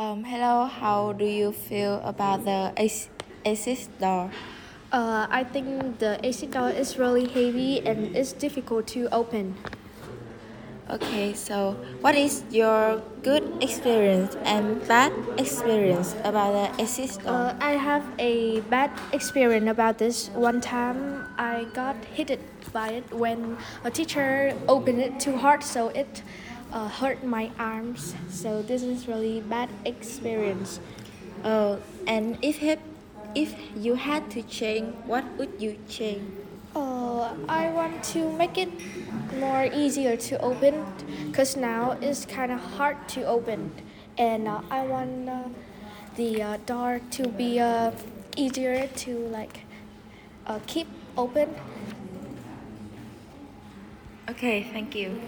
Um, hello, how do you feel about the AC door? Uh, I think the AC door is really heavy and it's difficult to open. Okay, so what is your good experience and bad experience about the assist door? Uh, I have a bad experience about this. One time I got hit by it when a teacher opened it too hard, so it uh, hurt my arms. So this is really bad experience. oh, and if it, if you had to change, what would you change? Uh, I want to make it more easier to open because now it's kind of hard to open and uh, I want uh, the uh, door to be uh, easier to like uh, keep open Okay, thank you.